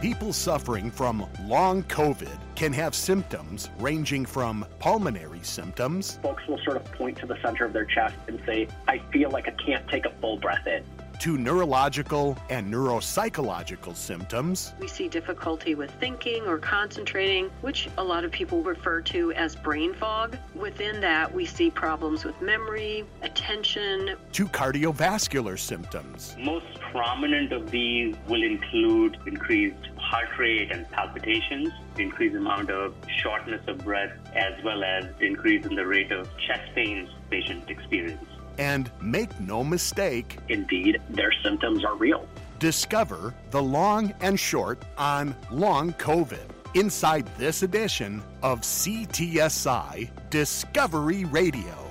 People suffering from long COVID can have symptoms ranging from pulmonary symptoms. Folks will sort of point to the center of their chest and say, I feel like I can't take a full breath in to neurological and neuropsychological symptoms. We see difficulty with thinking or concentrating, which a lot of people refer to as brain fog. Within that, we see problems with memory, attention, to cardiovascular symptoms. Most prominent of these will include increased heart rate and palpitations, increased amount of shortness of breath, as well as increase in the rate of chest pains patient experience. And make no mistake, indeed, their symptoms are real. Discover the long and short on long COVID inside this edition of CTSI Discovery Radio.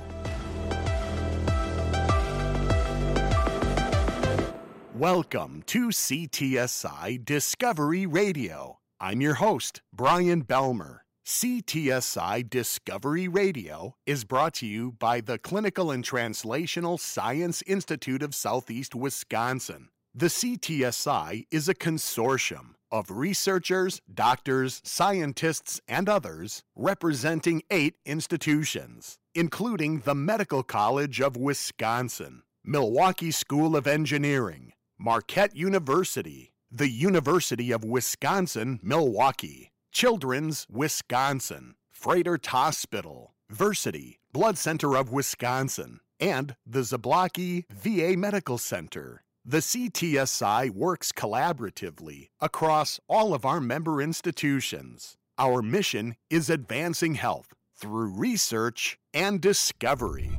Welcome to CTSI Discovery Radio. I'm your host, Brian Belmer. CTSI Discovery Radio is brought to you by the Clinical and Translational Science Institute of Southeast Wisconsin. The CTSI is a consortium of researchers, doctors, scientists, and others representing eight institutions, including the Medical College of Wisconsin, Milwaukee School of Engineering, Marquette University, the University of Wisconsin Milwaukee, Children's Wisconsin, Froedtert Hospital, Versiti, Blood Center of Wisconsin, and the Zablocki VA Medical Center. The CTSI works collaboratively across all of our member institutions. Our mission is advancing health through research and discovery.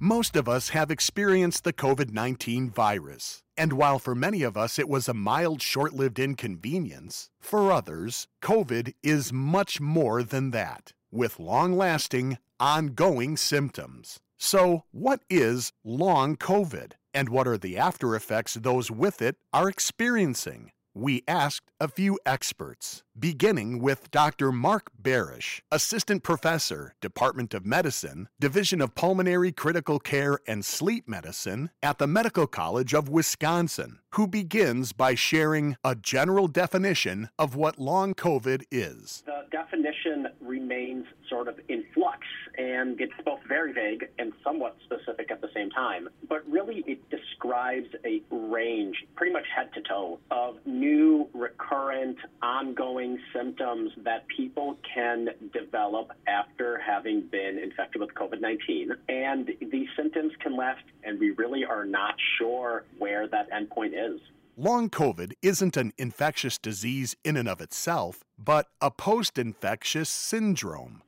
Most of us have experienced the COVID 19 virus. And while for many of us it was a mild, short lived inconvenience, for others, COVID is much more than that, with long lasting, ongoing symptoms. So, what is long COVID? And what are the after effects those with it are experiencing? We asked a few experts, beginning with Dr. Mark Barish, Assistant Professor, Department of Medicine, Division of Pulmonary Critical Care and Sleep Medicine at the Medical College of Wisconsin, who begins by sharing a general definition of what long COVID is. The definition remains sort of in flux and it's both very vague and somewhat specific at the same time. But really, it describes a range, pretty much head to toe, of new, recurrent, ongoing symptoms that people can develop after having been infected with COVID 19. And these symptoms can last, and we really are not sure where that endpoint is. Long COVID isn't an infectious disease in and of itself, but a post infectious syndrome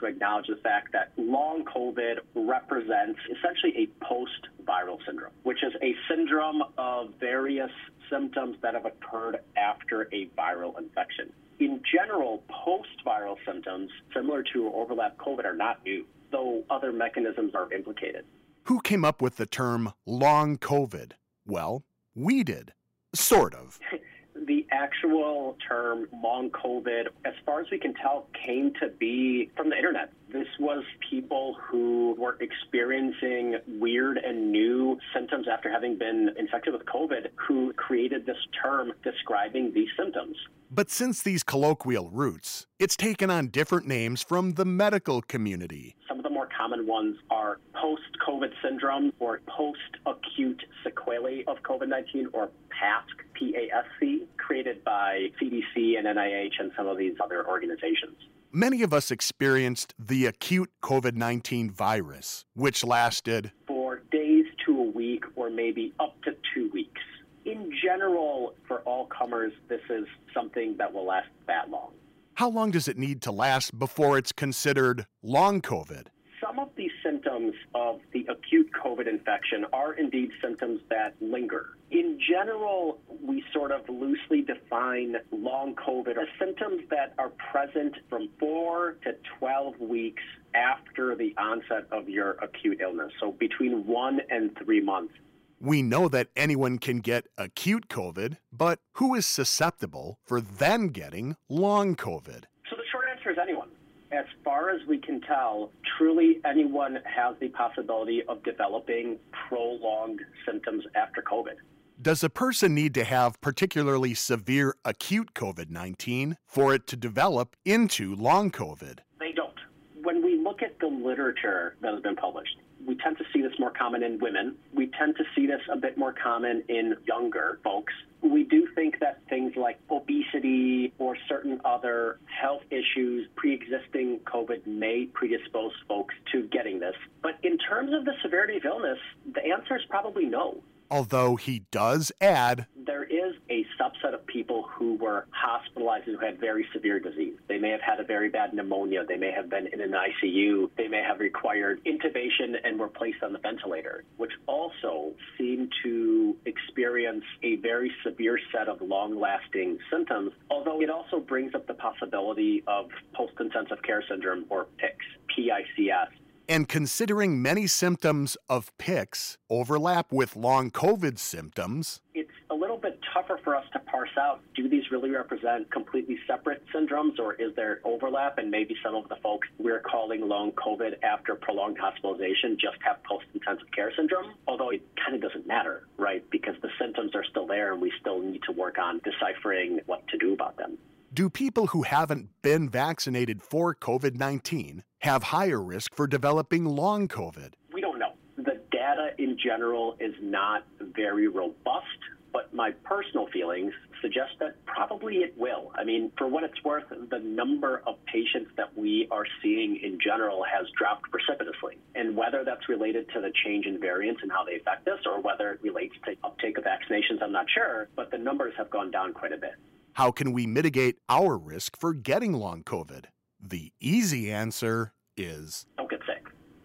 to acknowledge the fact that long COVID represents essentially a post viral syndrome, which is a syndrome of various symptoms that have occurred after a viral infection. In general, post viral symptoms, similar to or overlap COVID, are not new, though other mechanisms are implicated. Who came up with the term long COVID? Well, we did. Sort of. the actual term long COVID, as far as we can tell, came to be from the internet. This was people who were experiencing weird and new symptoms after having been infected with COVID who created this term describing these symptoms. But since these colloquial roots, it's taken on different names from the medical community. Some of the more common ones are post COVID syndrome or post acute sequelae of COVID 19 or PASC, P-A-S-C, created by CDC and NIH and some of these other organizations. Many of us experienced the acute COVID 19 virus, which lasted for days to a week or maybe up to two weeks. In general, for all comers, this is something that will last that long. How long does it need to last before it's considered long COVID? Some of these symptoms of the acute COVID infection are indeed symptoms that linger. In general, we sort of loosely define long COVID as symptoms that are present from 4 to 12 weeks after the onset of your acute illness, so between 1 and 3 months. We know that anyone can get acute COVID, but who is susceptible for then getting long COVID? So the short answer is anyone as far as we can tell, truly anyone has the possibility of developing prolonged symptoms after COVID. Does a person need to have particularly severe acute COVID 19 for it to develop into long COVID? They don't. When we look at the literature that has been published, we tend to see this more common in women. We tend to see this a bit more common in younger folks. We do think that things like obesity or certain other health issues pre existing COVID may predispose folks to getting this. But in terms of the severity of illness, the answer is probably no although he does add there is a subset of people who were hospitalized who had very severe disease. They may have had a very bad pneumonia. They may have been in an ICU. They may have required intubation and were placed on the ventilator, which also seem to experience a very severe set of long lasting symptoms, although it also brings up the possibility of post intensive care syndrome or PICS, PICS and considering many symptoms of PICS overlap with long COVID symptoms, it's a little bit tougher for us to parse out do these really represent completely separate syndromes or is there overlap? And maybe some of the folks we're calling long COVID after prolonged hospitalization just have post intensive care syndrome, although it kind of doesn't matter, right? Because the symptoms are still there and we still need to work on deciphering what to do about them. Do people who haven't been vaccinated for COVID 19 have higher risk for developing long COVID? We don't know. The data in general is not very robust, but my personal feelings suggest that probably it will. I mean, for what it's worth, the number of patients that we are seeing in general has dropped precipitously. And whether that's related to the change in variants and how they affect us, or whether it relates to uptake of vaccinations, I'm not sure, but the numbers have gone down quite a bit. How can we mitigate our risk for getting long COVID? The easy answer is don't get sick,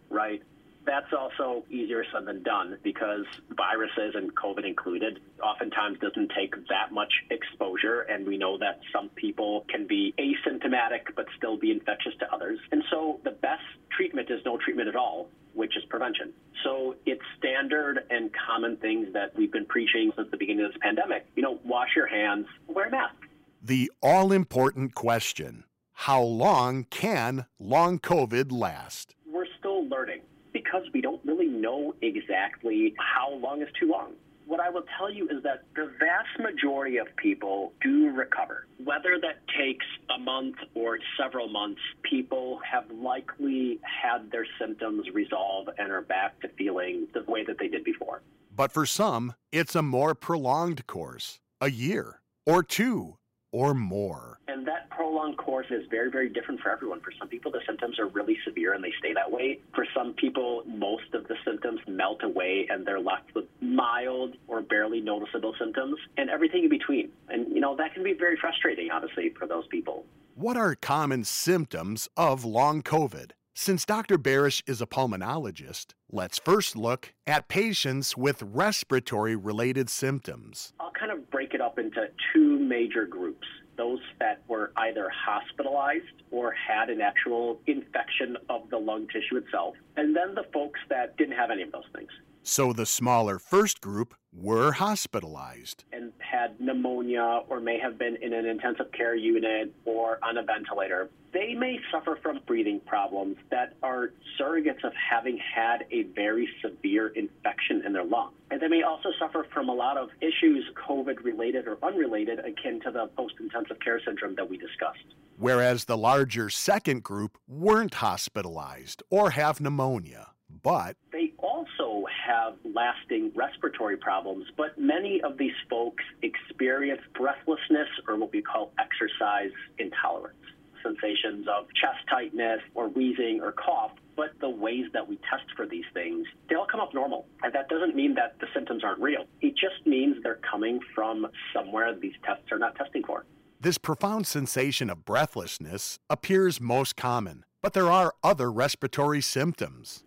right? That's also easier said than done because viruses and COVID included oftentimes doesn't take that much exposure. And we know that some people can be asymptomatic but still be infectious to others. And so the best treatment is no treatment at all, which is prevention. So it's standard and common things that we've been preaching since the beginning of this pandemic. You know, wash your hands, wear a mask. The all important question how long can long COVID last? We're still learning because we don't really know exactly how long is too long. What I will tell you is that the vast majority of people do recover. Whether that takes a month or several months, people have likely had their symptoms resolve and are back to feeling the way that they did before. But for some, it's a more prolonged course, a year or two or more. And that prolonged course is very, very different for everyone. For some people, the symptoms are really severe and they stay that way. For some people, most of the symptoms melt away and they're left with mild or barely noticeable symptoms and everything in between. And, you know, that can be very frustrating, honestly, for those people. What are common symptoms of long COVID? Since Dr. Barish is a pulmonologist, let's first look at patients with respiratory related symptoms. I'll kind of break it up into two major groups those that were either hospitalized or had an actual infection of the lung tissue itself, and then the folks that didn't have any of those things. So the smaller first group were hospitalized and had pneumonia or may have been in an intensive care unit or on a ventilator. They may suffer from breathing problems that are surrogates of having had a very severe infection in their lungs. And they may also suffer from a lot of issues, COVID related or unrelated, akin to the post intensive care syndrome that we discussed. Whereas the larger second group weren't hospitalized or have pneumonia, but they also have lasting respiratory problems, but many of these folks experience breathlessness or what we call exercise intolerance, sensations of chest tightness or wheezing or cough. But the ways that we test for these things, they all come up normal. And that doesn't mean that the symptoms aren't real. It just means they're coming from somewhere these tests are not testing for. This profound sensation of breathlessness appears most common, but there are other respiratory symptoms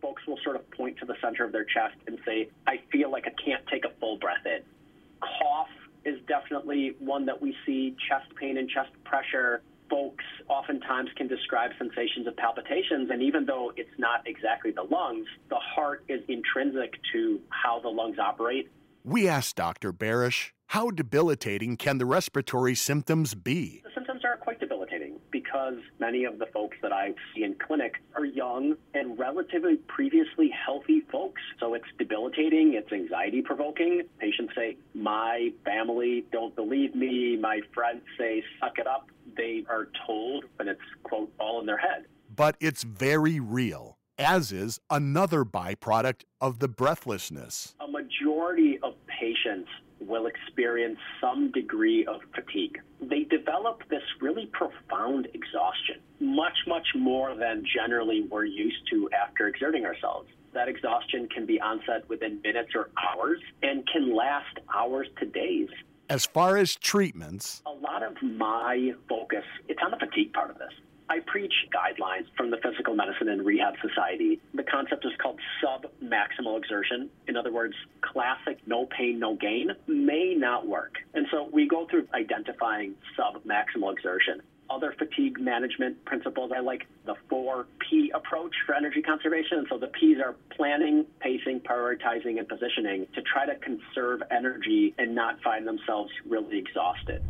center of their chest and say, I feel like I can't take a full breath in. Cough is definitely one that we see, chest pain and chest pressure. Folks oftentimes can describe sensations of palpitations, and even though it's not exactly the lungs, the heart is intrinsic to how the lungs operate. We asked Dr. Barish, how debilitating can the respiratory symptoms be? The symptoms are quite debilitating because many of the folks that I see in clinic are young and relatively previously healthy folks. So it's debilitating, it's anxiety provoking. Patients say, My family don't believe me. My friends say, Suck it up. They are told, and it's, quote, all in their head. But it's very real, as is another byproduct of the breathlessness. A majority of patients will experience some degree of fatigue. They develop this really profound exhaustion, much, much more than generally we're used to after exerting ourselves. That exhaustion can be onset within minutes or hours and can last hours to days. As far as treatments, a lot of my focus, it's on the fatigue part of this. I preach guidelines from the Physical Medicine and Rehab Society. The concept is called sub-maximal exertion. In other words, classic no pain, no gain may not work. And so we go through identifying sub-maximal exertion. Other fatigue management principles, I like the 4P approach for energy conservation. And so the P's are planning, pacing, prioritizing, and positioning to try to conserve energy and not find themselves really exhausted.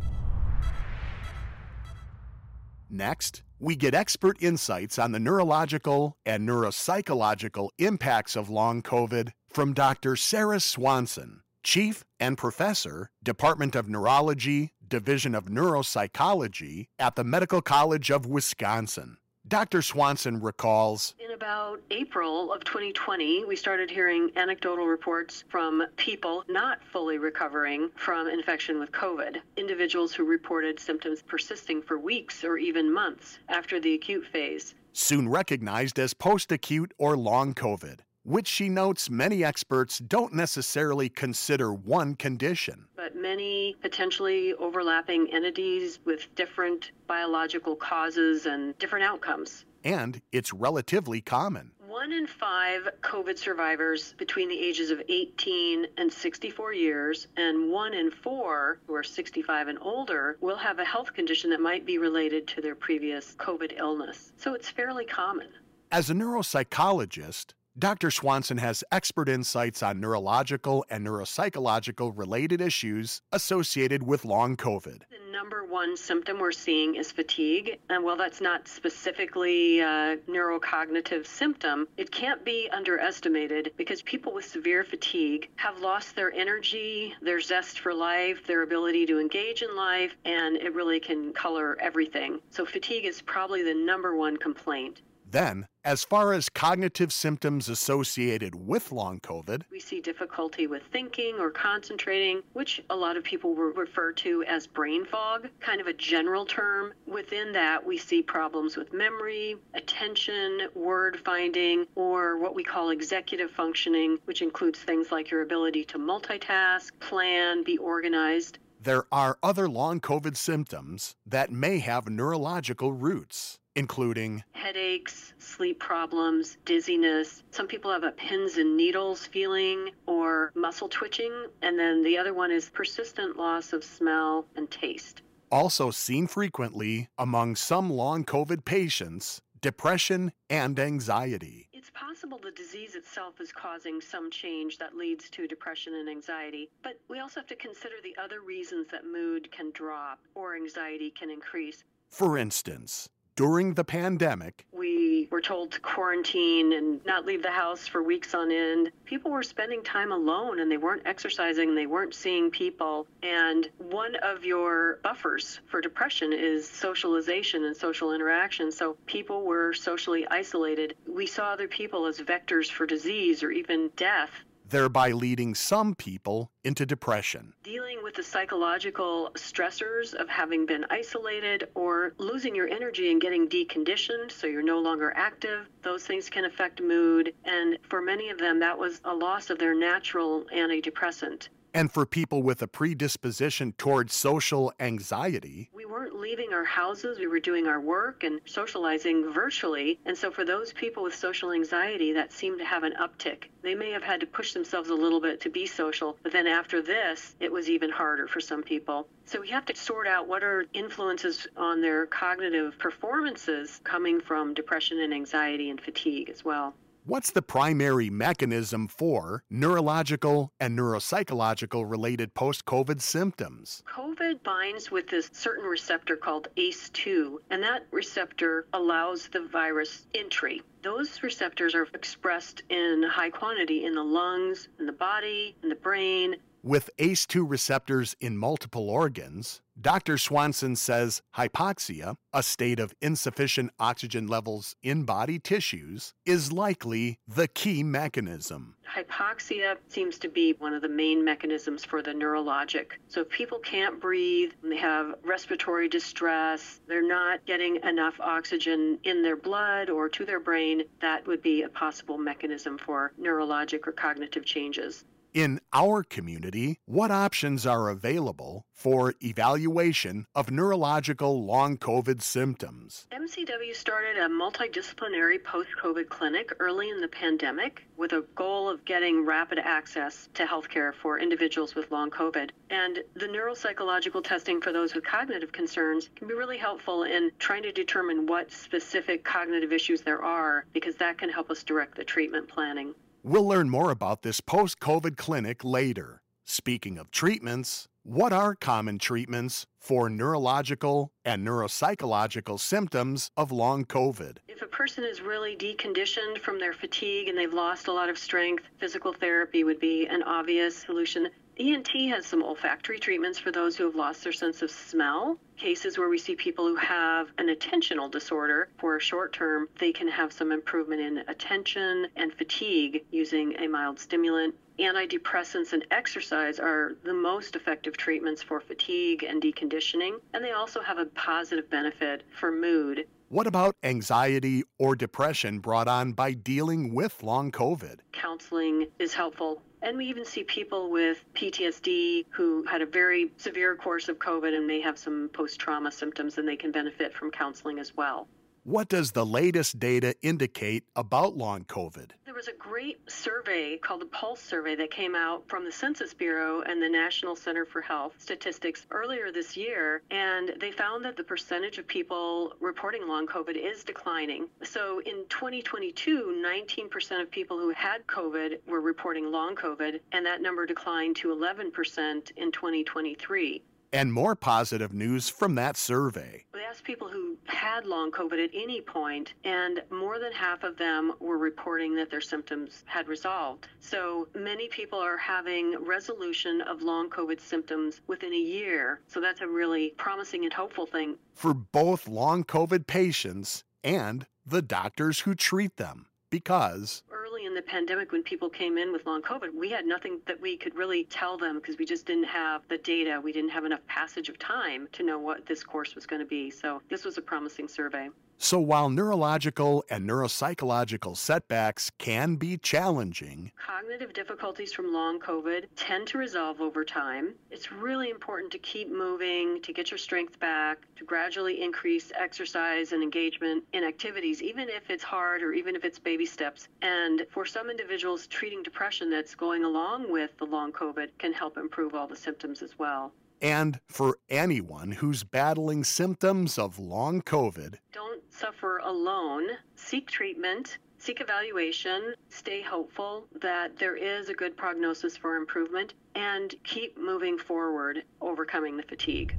Next, we get expert insights on the neurological and neuropsychological impacts of long COVID from Dr. Sarah Swanson, Chief and Professor, Department of Neurology, Division of Neuropsychology at the Medical College of Wisconsin. Dr. Swanson recalls In about April of 2020, we started hearing anecdotal reports from people not fully recovering from infection with COVID. Individuals who reported symptoms persisting for weeks or even months after the acute phase. Soon recognized as post acute or long COVID which she notes many experts don't necessarily consider one condition. But many potentially overlapping entities with different biological causes and different outcomes. And it's relatively common. One in five COVID survivors between the ages of 18 and 64 years, and one in four who are 65 and older, will have a health condition that might be related to their previous COVID illness. So it's fairly common. As a neuropsychologist, Dr. Swanson has expert insights on neurological and neuropsychological related issues associated with long COVID. The number one symptom we're seeing is fatigue. And while that's not specifically a neurocognitive symptom, it can't be underestimated because people with severe fatigue have lost their energy, their zest for life, their ability to engage in life, and it really can color everything. So, fatigue is probably the number one complaint. Then, as far as cognitive symptoms associated with long COVID, we see difficulty with thinking or concentrating, which a lot of people will refer to as brain fog, kind of a general term. Within that, we see problems with memory, attention, word finding, or what we call executive functioning, which includes things like your ability to multitask, plan, be organized. There are other long COVID symptoms that may have neurological roots including headaches, sleep problems, dizziness. Some people have a pins and needles feeling or muscle twitching. And then the other one is persistent loss of smell and taste. Also seen frequently among some long COVID patients, depression and anxiety. It's possible the disease itself is causing some change that leads to depression and anxiety, but we also have to consider the other reasons that mood can drop or anxiety can increase. For instance, during the pandemic. We were told to quarantine and not leave the house for weeks on end. People were spending time alone and they weren't exercising, they weren't seeing people. And one of your buffers for depression is socialization and social interaction. So people were socially isolated. We saw other people as vectors for disease or even death thereby leading some people into depression. Dealing with the psychological stressors of having been isolated or losing your energy and getting deconditioned so you're no longer active, those things can affect mood. And for many of them, that was a loss of their natural antidepressant. And for people with a predisposition towards social anxiety, weren't leaving our houses, we were doing our work and socializing virtually. And so for those people with social anxiety, that seemed to have an uptick. They may have had to push themselves a little bit to be social, but then after this, it was even harder for some people. So we have to sort out what are influences on their cognitive performances coming from depression and anxiety and fatigue as well. What's the primary mechanism for neurological and neuropsychological related post COVID symptoms? COVID binds with this certain receptor called ACE2, and that receptor allows the virus entry. Those receptors are expressed in high quantity in the lungs, in the body, in the brain, with ACE2 receptors in multiple organs, Dr. Swanson says hypoxia, a state of insufficient oxygen levels in body tissues, is likely the key mechanism. Hypoxia seems to be one of the main mechanisms for the neurologic. So if people can't breathe, they have respiratory distress, they're not getting enough oxygen in their blood or to their brain, that would be a possible mechanism for neurologic or cognitive changes. In our community, what options are available for evaluation of neurological long COVID symptoms? MCW started a multidisciplinary post COVID clinic early in the pandemic with a goal of getting rapid access to healthcare for individuals with long COVID. And the neuropsychological testing for those with cognitive concerns can be really helpful in trying to determine what specific cognitive issues there are, because that can help us direct the treatment planning. We'll learn more about this post COVID clinic later. Speaking of treatments, what are common treatments for neurological and neuropsychological symptoms of long COVID? If a person is really deconditioned from their fatigue and they've lost a lot of strength, physical therapy would be an obvious solution. ENT has some olfactory treatments for those who have lost their sense of smell. Cases where we see people who have an attentional disorder for a short term, they can have some improvement in attention and fatigue using a mild stimulant. Antidepressants and exercise are the most effective treatments for fatigue and deconditioning, and they also have a positive benefit for mood. What about anxiety or depression brought on by dealing with long COVID? Counseling is helpful and we even see people with PTSD who had a very severe course of COVID and may have some post trauma symptoms, and they can benefit from counseling as well. What does the latest data indicate about long COVID? Was a great survey called the Pulse Survey that came out from the Census Bureau and the National Center for Health Statistics earlier this year, and they found that the percentage of people reporting long COVID is declining. So in 2022, 19% of people who had COVID were reporting long COVID, and that number declined to 11% in 2023 and more positive news from that survey. We asked people who had long COVID at any point, and more than half of them were reporting that their symptoms had resolved. So many people are having resolution of long COVID symptoms within a year. So that's a really promising and hopeful thing. For both long COVID patients and the doctors who treat them, because in the pandemic when people came in with long COVID, we had nothing that we could really tell them because we just didn't have the data. We didn't have enough passage of time to know what this course was going to be. So this was a promising survey. So while neurological and neuropsychological setbacks can be challenging, cognitive difficulties from long COVID tend to resolve over time. It's really important to keep moving, to get your strength back, to gradually increase exercise and engagement in activities, even if it's hard or even if it's baby steps. And for some individuals, treating depression that's going along with the long COVID can help improve all the symptoms as well. And for anyone who's battling symptoms of long COVID, don't suffer alone. Seek treatment, seek evaluation, stay hopeful that there is a good prognosis for improvement, and keep moving forward, overcoming the fatigue.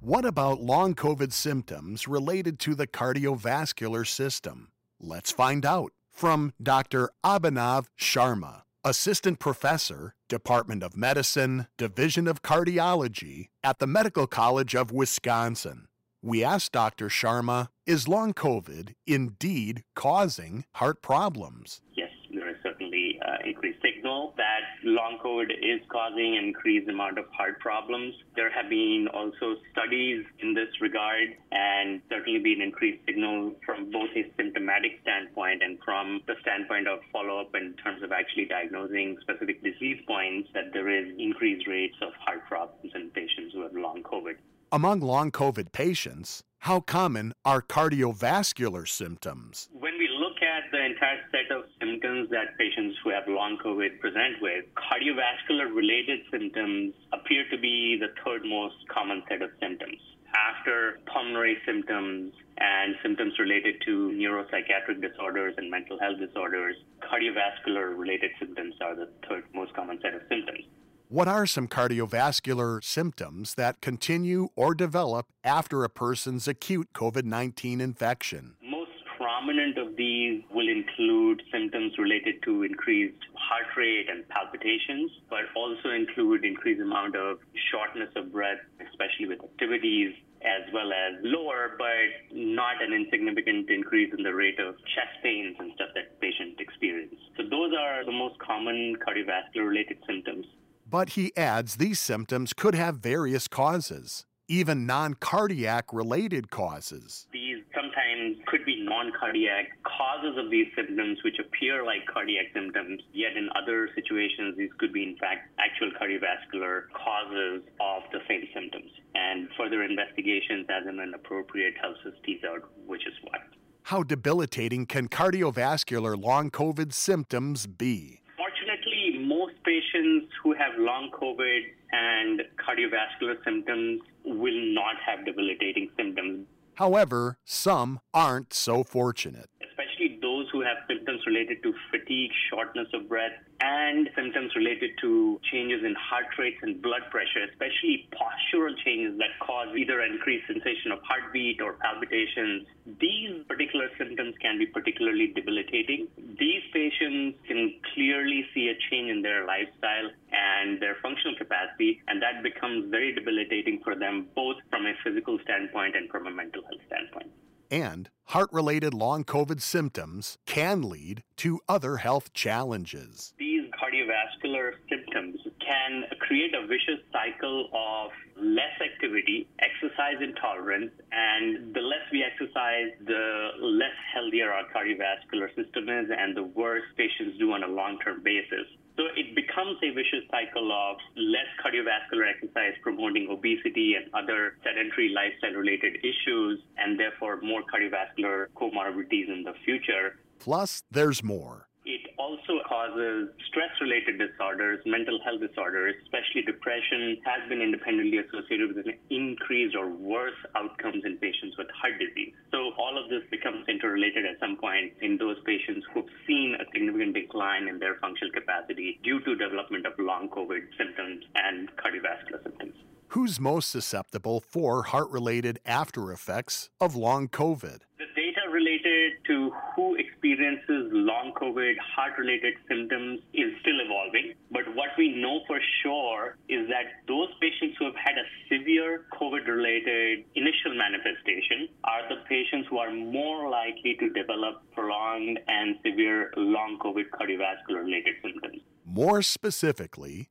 What about long COVID symptoms related to the cardiovascular system? Let's find out from Dr. Abhinav Sharma. Assistant Professor, Department of Medicine, Division of Cardiology at the Medical College of Wisconsin. We asked Dr. Sharma, is long COVID indeed causing heart problems? Yes, there is certainly uh, that long COVID is causing increased amount of heart problems. There have been also studies in this regard and certainly been increased signal from both a symptomatic standpoint and from the standpoint of follow-up in terms of actually diagnosing specific disease points that there is increased rates of heart problems in patients who have long COVID. Among long COVID patients, how common are cardiovascular symptoms? When we at the entire set of symptoms that patients who have long COVID present with, cardiovascular related symptoms appear to be the third most common set of symptoms. after pulmonary symptoms and symptoms related to neuropsychiatric disorders and mental health disorders, cardiovascular related symptoms are the third most common set of symptoms. What are some cardiovascular symptoms that continue or develop after a person's acute COVID 19 infection? Most prominent of these will include symptoms related to increased heart rate and palpitations, but also include increased amount of shortness of breath, especially with activities, as well as lower but not an insignificant increase in the rate of chest pains and stuff that patients experience. So those are the most common cardiovascular related symptoms. But he adds these symptoms could have various causes, even non cardiac related causes. These sometimes could be non cardiac causes of these symptoms, which appear like cardiac symptoms, yet in other situations, these could be, in fact, actual cardiovascular causes of the same symptoms. And further investigations, as and when appropriate, helps us tease out which is what. How debilitating can cardiovascular long COVID symptoms be? Fortunately, most patients who have long COVID and cardiovascular symptoms will not have debilitating symptoms. However, some aren't so fortunate. Especially those who have symptoms related to fatigue, shortness of breath, and symptoms related to changes in heart rates and blood pressure, especially postural changes that cause either an increased sensation of heartbeat or palpitations. These particular symptoms can be particularly debilitating. These patients can clearly see a change in their lifestyle and their functional capacity, and that becomes very debilitating for them, both from a physical standpoint and from a mental health standpoint and heart related long COVID symptoms can lead to other health challenges. These cardiovascular symptoms can create a vicious cycle of less activity, exercise intolerance, and the less we exercise, the less healthier our cardiovascular system is, and the worse patients do on a long term basis. So it becomes a vicious cycle of less cardiovascular exercise promoting obesity and other sedentary lifestyle related issues, and therefore more cardiovascular comorbidities in the future. Plus, there's more. Also causes stress related disorders, mental health disorders, especially depression, has been independently associated with an increased or worse outcomes in patients with heart disease. So all of this becomes interrelated at some point in those patients who've seen a significant decline in their functional capacity due to development of long COVID symptoms and cardiovascular symptoms. Who's most susceptible for heart related after effects of long COVID? The data related to who experiences long COVID heart related symptoms is still evolving. But what we know for sure is that those patients who have had a severe COVID related initial manifestation are the patients who are more likely to develop prolonged and severe long COVID cardiovascular related symptoms. More specifically,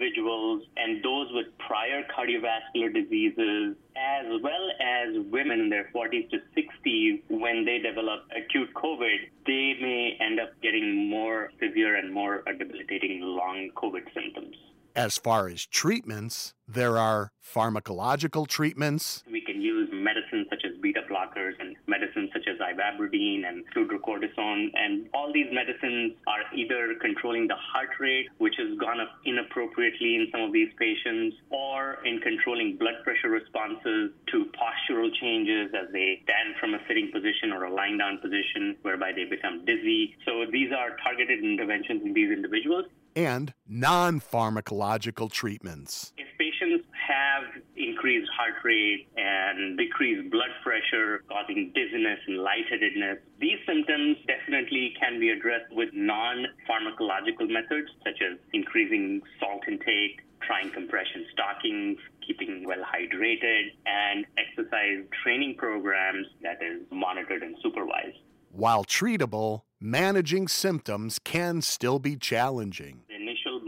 individuals and those with prior cardiovascular diseases, as well as women in their 40s to 60s, when they develop acute COVID, they may end up getting more severe and more debilitating long COVID symptoms. As far as treatments, there are pharmacological treatments. We can use medicines such blockers and medicines such as ivabradine and fludrocortisone. And all these medicines are either controlling the heart rate, which has gone up inappropriately in some of these patients, or in controlling blood pressure responses to postural changes as they stand from a sitting position or a lying down position, whereby they become dizzy. So these are targeted interventions in these individuals. And non pharmacological treatments. If have increased heart rate and decreased blood pressure, causing dizziness and lightheadedness. These symptoms definitely can be addressed with non pharmacological methods, such as increasing salt intake, trying compression stockings, keeping well hydrated, and exercise training programs that is monitored and supervised. While treatable, managing symptoms can still be challenging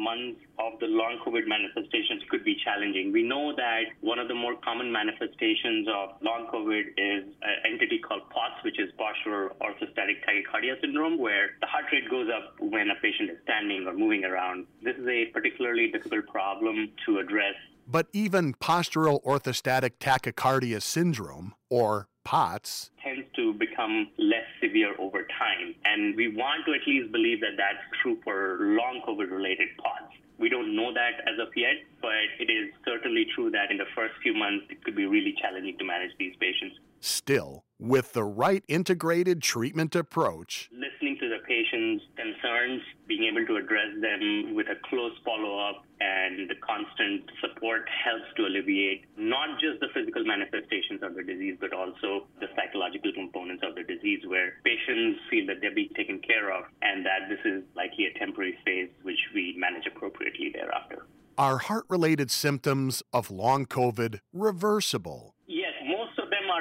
months of the long COVID manifestations could be challenging. We know that one of the more common manifestations of long COVID is an entity called POTS, which is postural orthostatic tachycardia syndrome, where the heart rate goes up when a patient is standing or moving around. This is a particularly difficult problem to address. But even postural orthostatic tachycardia syndrome, or POTS, tends to become less severe over time. And we want to at least believe that that's true for long COVID related POTS. We don't know that as of yet, but it is certainly true that in the first few months, it could be really challenging to manage these patients. Still, with the right integrated treatment approach, listening to the patient's concerns, being able to address them with a close follow up and the constant support helps to alleviate not just the physical manifestations of the disease, but also the psychological components of the disease, where patients feel that they're being taken care of and that this is likely a temporary phase which we manage appropriately thereafter. Are heart related symptoms of long COVID reversible?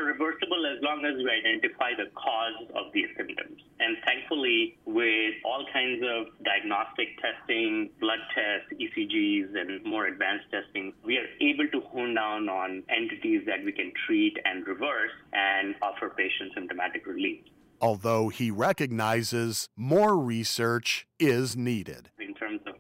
Are reversible as long as we identify the cause of these symptoms. And thankfully, with all kinds of diagnostic testing, blood tests, ECGs, and more advanced testing, we are able to hone down on entities that we can treat and reverse and offer patients symptomatic relief. Although he recognizes more research is needed. In terms of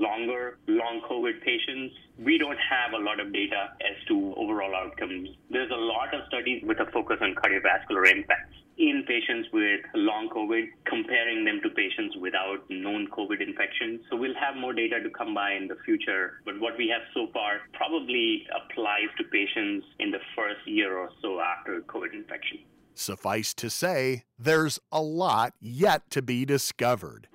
longer long COVID patients, we don't have a lot of data as to overall outcomes. There's a lot of studies with a focus on cardiovascular impacts in patients with long COVID, comparing them to patients without known COVID infections. So we'll have more data to come by in the future. But what we have so far probably applies to patients in the first year or so after COVID infection. Suffice to say, there's a lot yet to be discovered.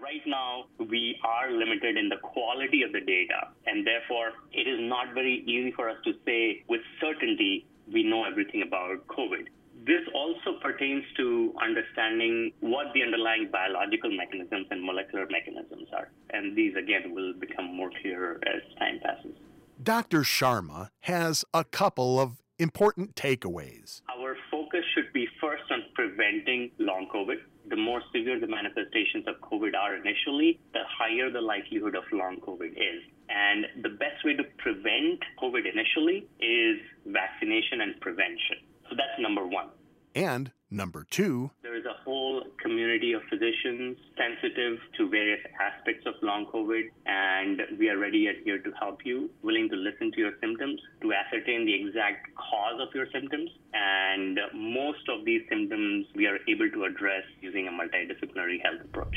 Now, we are limited in the quality of the data, and therefore, it is not very easy for us to say with certainty we know everything about COVID. This also pertains to understanding what the underlying biological mechanisms and molecular mechanisms are. And these, again, will become more clear as time passes. Dr. Sharma has a couple of important takeaways. Our focus should be first on preventing long COVID. The more severe the manifestations of COVID are initially, the higher the likelihood of long COVID is. And the best way to prevent COVID initially is vaccination and prevention. So that's number one. And number two, there is a whole community of physicians sensitive to various aspects of long COVID, and we are ready and here to help you, willing to listen to your symptoms, to ascertain the exact cause of your symptoms. And most of these symptoms we are able to address using a multidisciplinary health approach.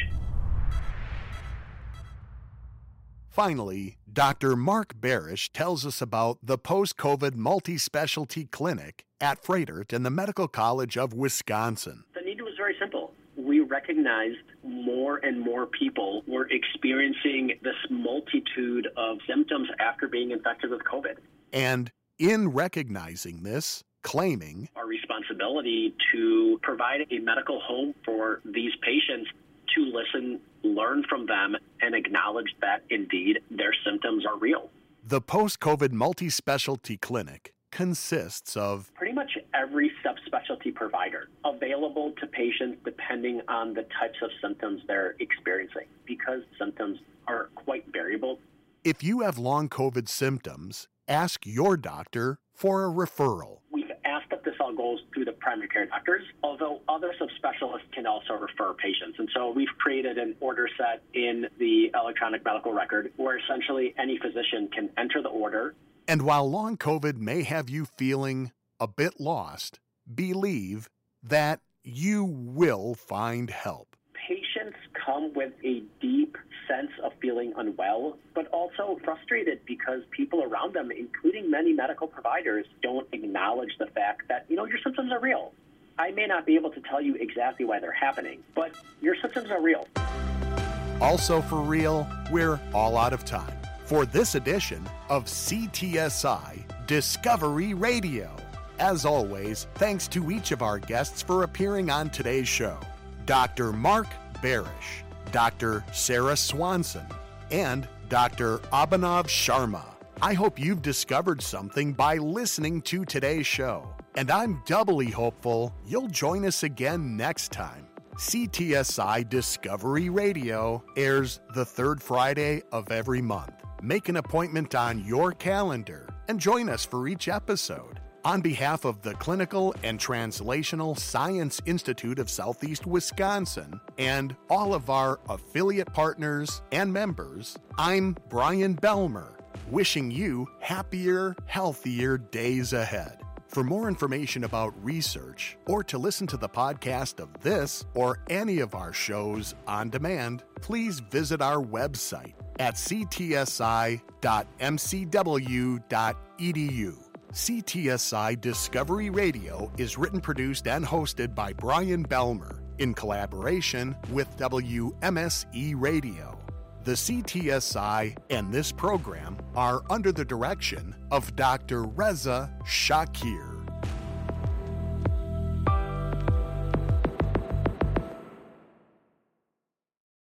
Finally, Dr. Mark Barish tells us about the post COVID multi specialty clinic at Froedtert and the Medical College of Wisconsin. The need was very simple. We recognized more and more people were experiencing this multitude of symptoms after being infected with COVID. And in recognizing this, claiming our responsibility to provide a medical home for these patients to listen, learn from them, and acknowledge that indeed their symptoms are real. The post COVID multi specialty clinic consists of pretty much every subspecialty provider available to patients depending on the types of symptoms they're experiencing because symptoms are quite variable. If you have long COVID symptoms, ask your doctor for a referral all goes through the primary care doctors, although other subspecialists can also refer patients. And so we've created an order set in the electronic medical record where essentially any physician can enter the order. And while long COVID may have you feeling a bit lost, believe that you will find help. Patients come with a deep sense of feeling unwell, but also frustrated because people around them, including many medical providers, don't acknowledge the fact that, you know, your symptoms are real. I may not be able to tell you exactly why they're happening, but your symptoms are real. Also, for real, we're all out of time for this edition of CTSI Discovery Radio. As always, thanks to each of our guests for appearing on today's show. Dr. Mark Barish, Dr. Sarah Swanson, and Dr. Abhinav Sharma. I hope you've discovered something by listening to today's show. And I'm doubly hopeful you'll join us again next time. CTSI Discovery Radio airs the third Friday of every month. Make an appointment on your calendar and join us for each episode. On behalf of the Clinical and Translational Science Institute of Southeast Wisconsin and all of our affiliate partners and members, I'm Brian Belmer, wishing you happier, healthier days ahead. For more information about research or to listen to the podcast of this or any of our shows on demand, please visit our website at ctsi.mcw.edu. CTSI Discovery Radio is written, produced, and hosted by Brian Belmer in collaboration with WMSE Radio. The CTSI and this program are under the direction of Dr. Reza Shaker.